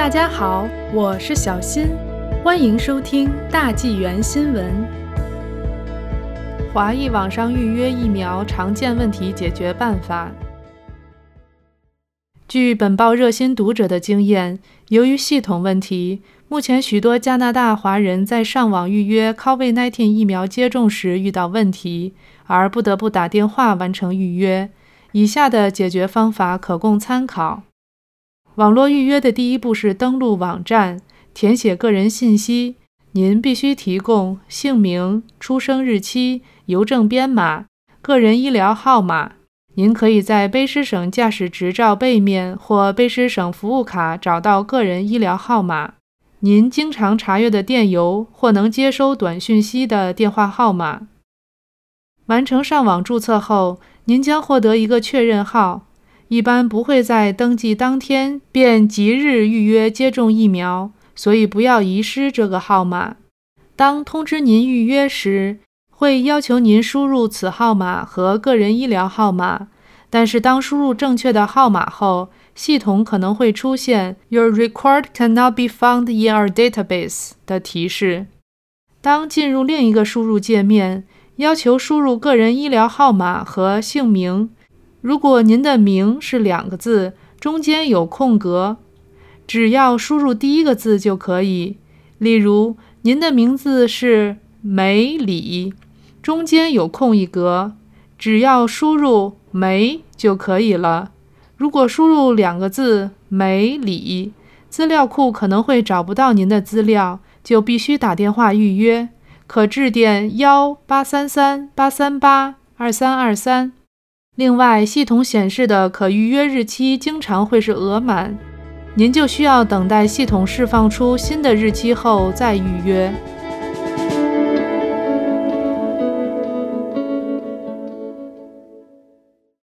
大家好，我是小新，欢迎收听大纪元新闻。华裔网上预约疫苗常见问题解决办法。据本报热心读者的经验，由于系统问题，目前许多加拿大华人在上网预约 COVID-19 疫苗接种时遇到问题，而不得不打电话完成预约。以下的解决方法可供参考。网络预约的第一步是登录网站，填写个人信息。您必须提供姓名、出生日期、邮政编码、个人医疗号码。您可以在卑诗省驾驶执照背面或卑诗省服务卡找到个人医疗号码。您经常查阅的电邮或能接收短讯息的电话号码。完成上网注册后，您将获得一个确认号。一般不会在登记当天便即日预约接种疫苗，所以不要遗失这个号码。当通知您预约时，会要求您输入此号码和个人医疗号码。但是当输入正确的号码后，系统可能会出现 “Your record cannot be found in our database” 的提示。当进入另一个输入界面，要求输入个人医疗号码和姓名。如果您的名是两个字，中间有空格，只要输入第一个字就可以。例如，您的名字是梅里，中间有空一格，只要输入梅就可以了。如果输入两个字梅里，资料库可能会找不到您的资料，就必须打电话预约，可致电幺八三三八三八二三二三。另外，系统显示的可预约日期经常会是额满，您就需要等待系统释放出新的日期后再预约。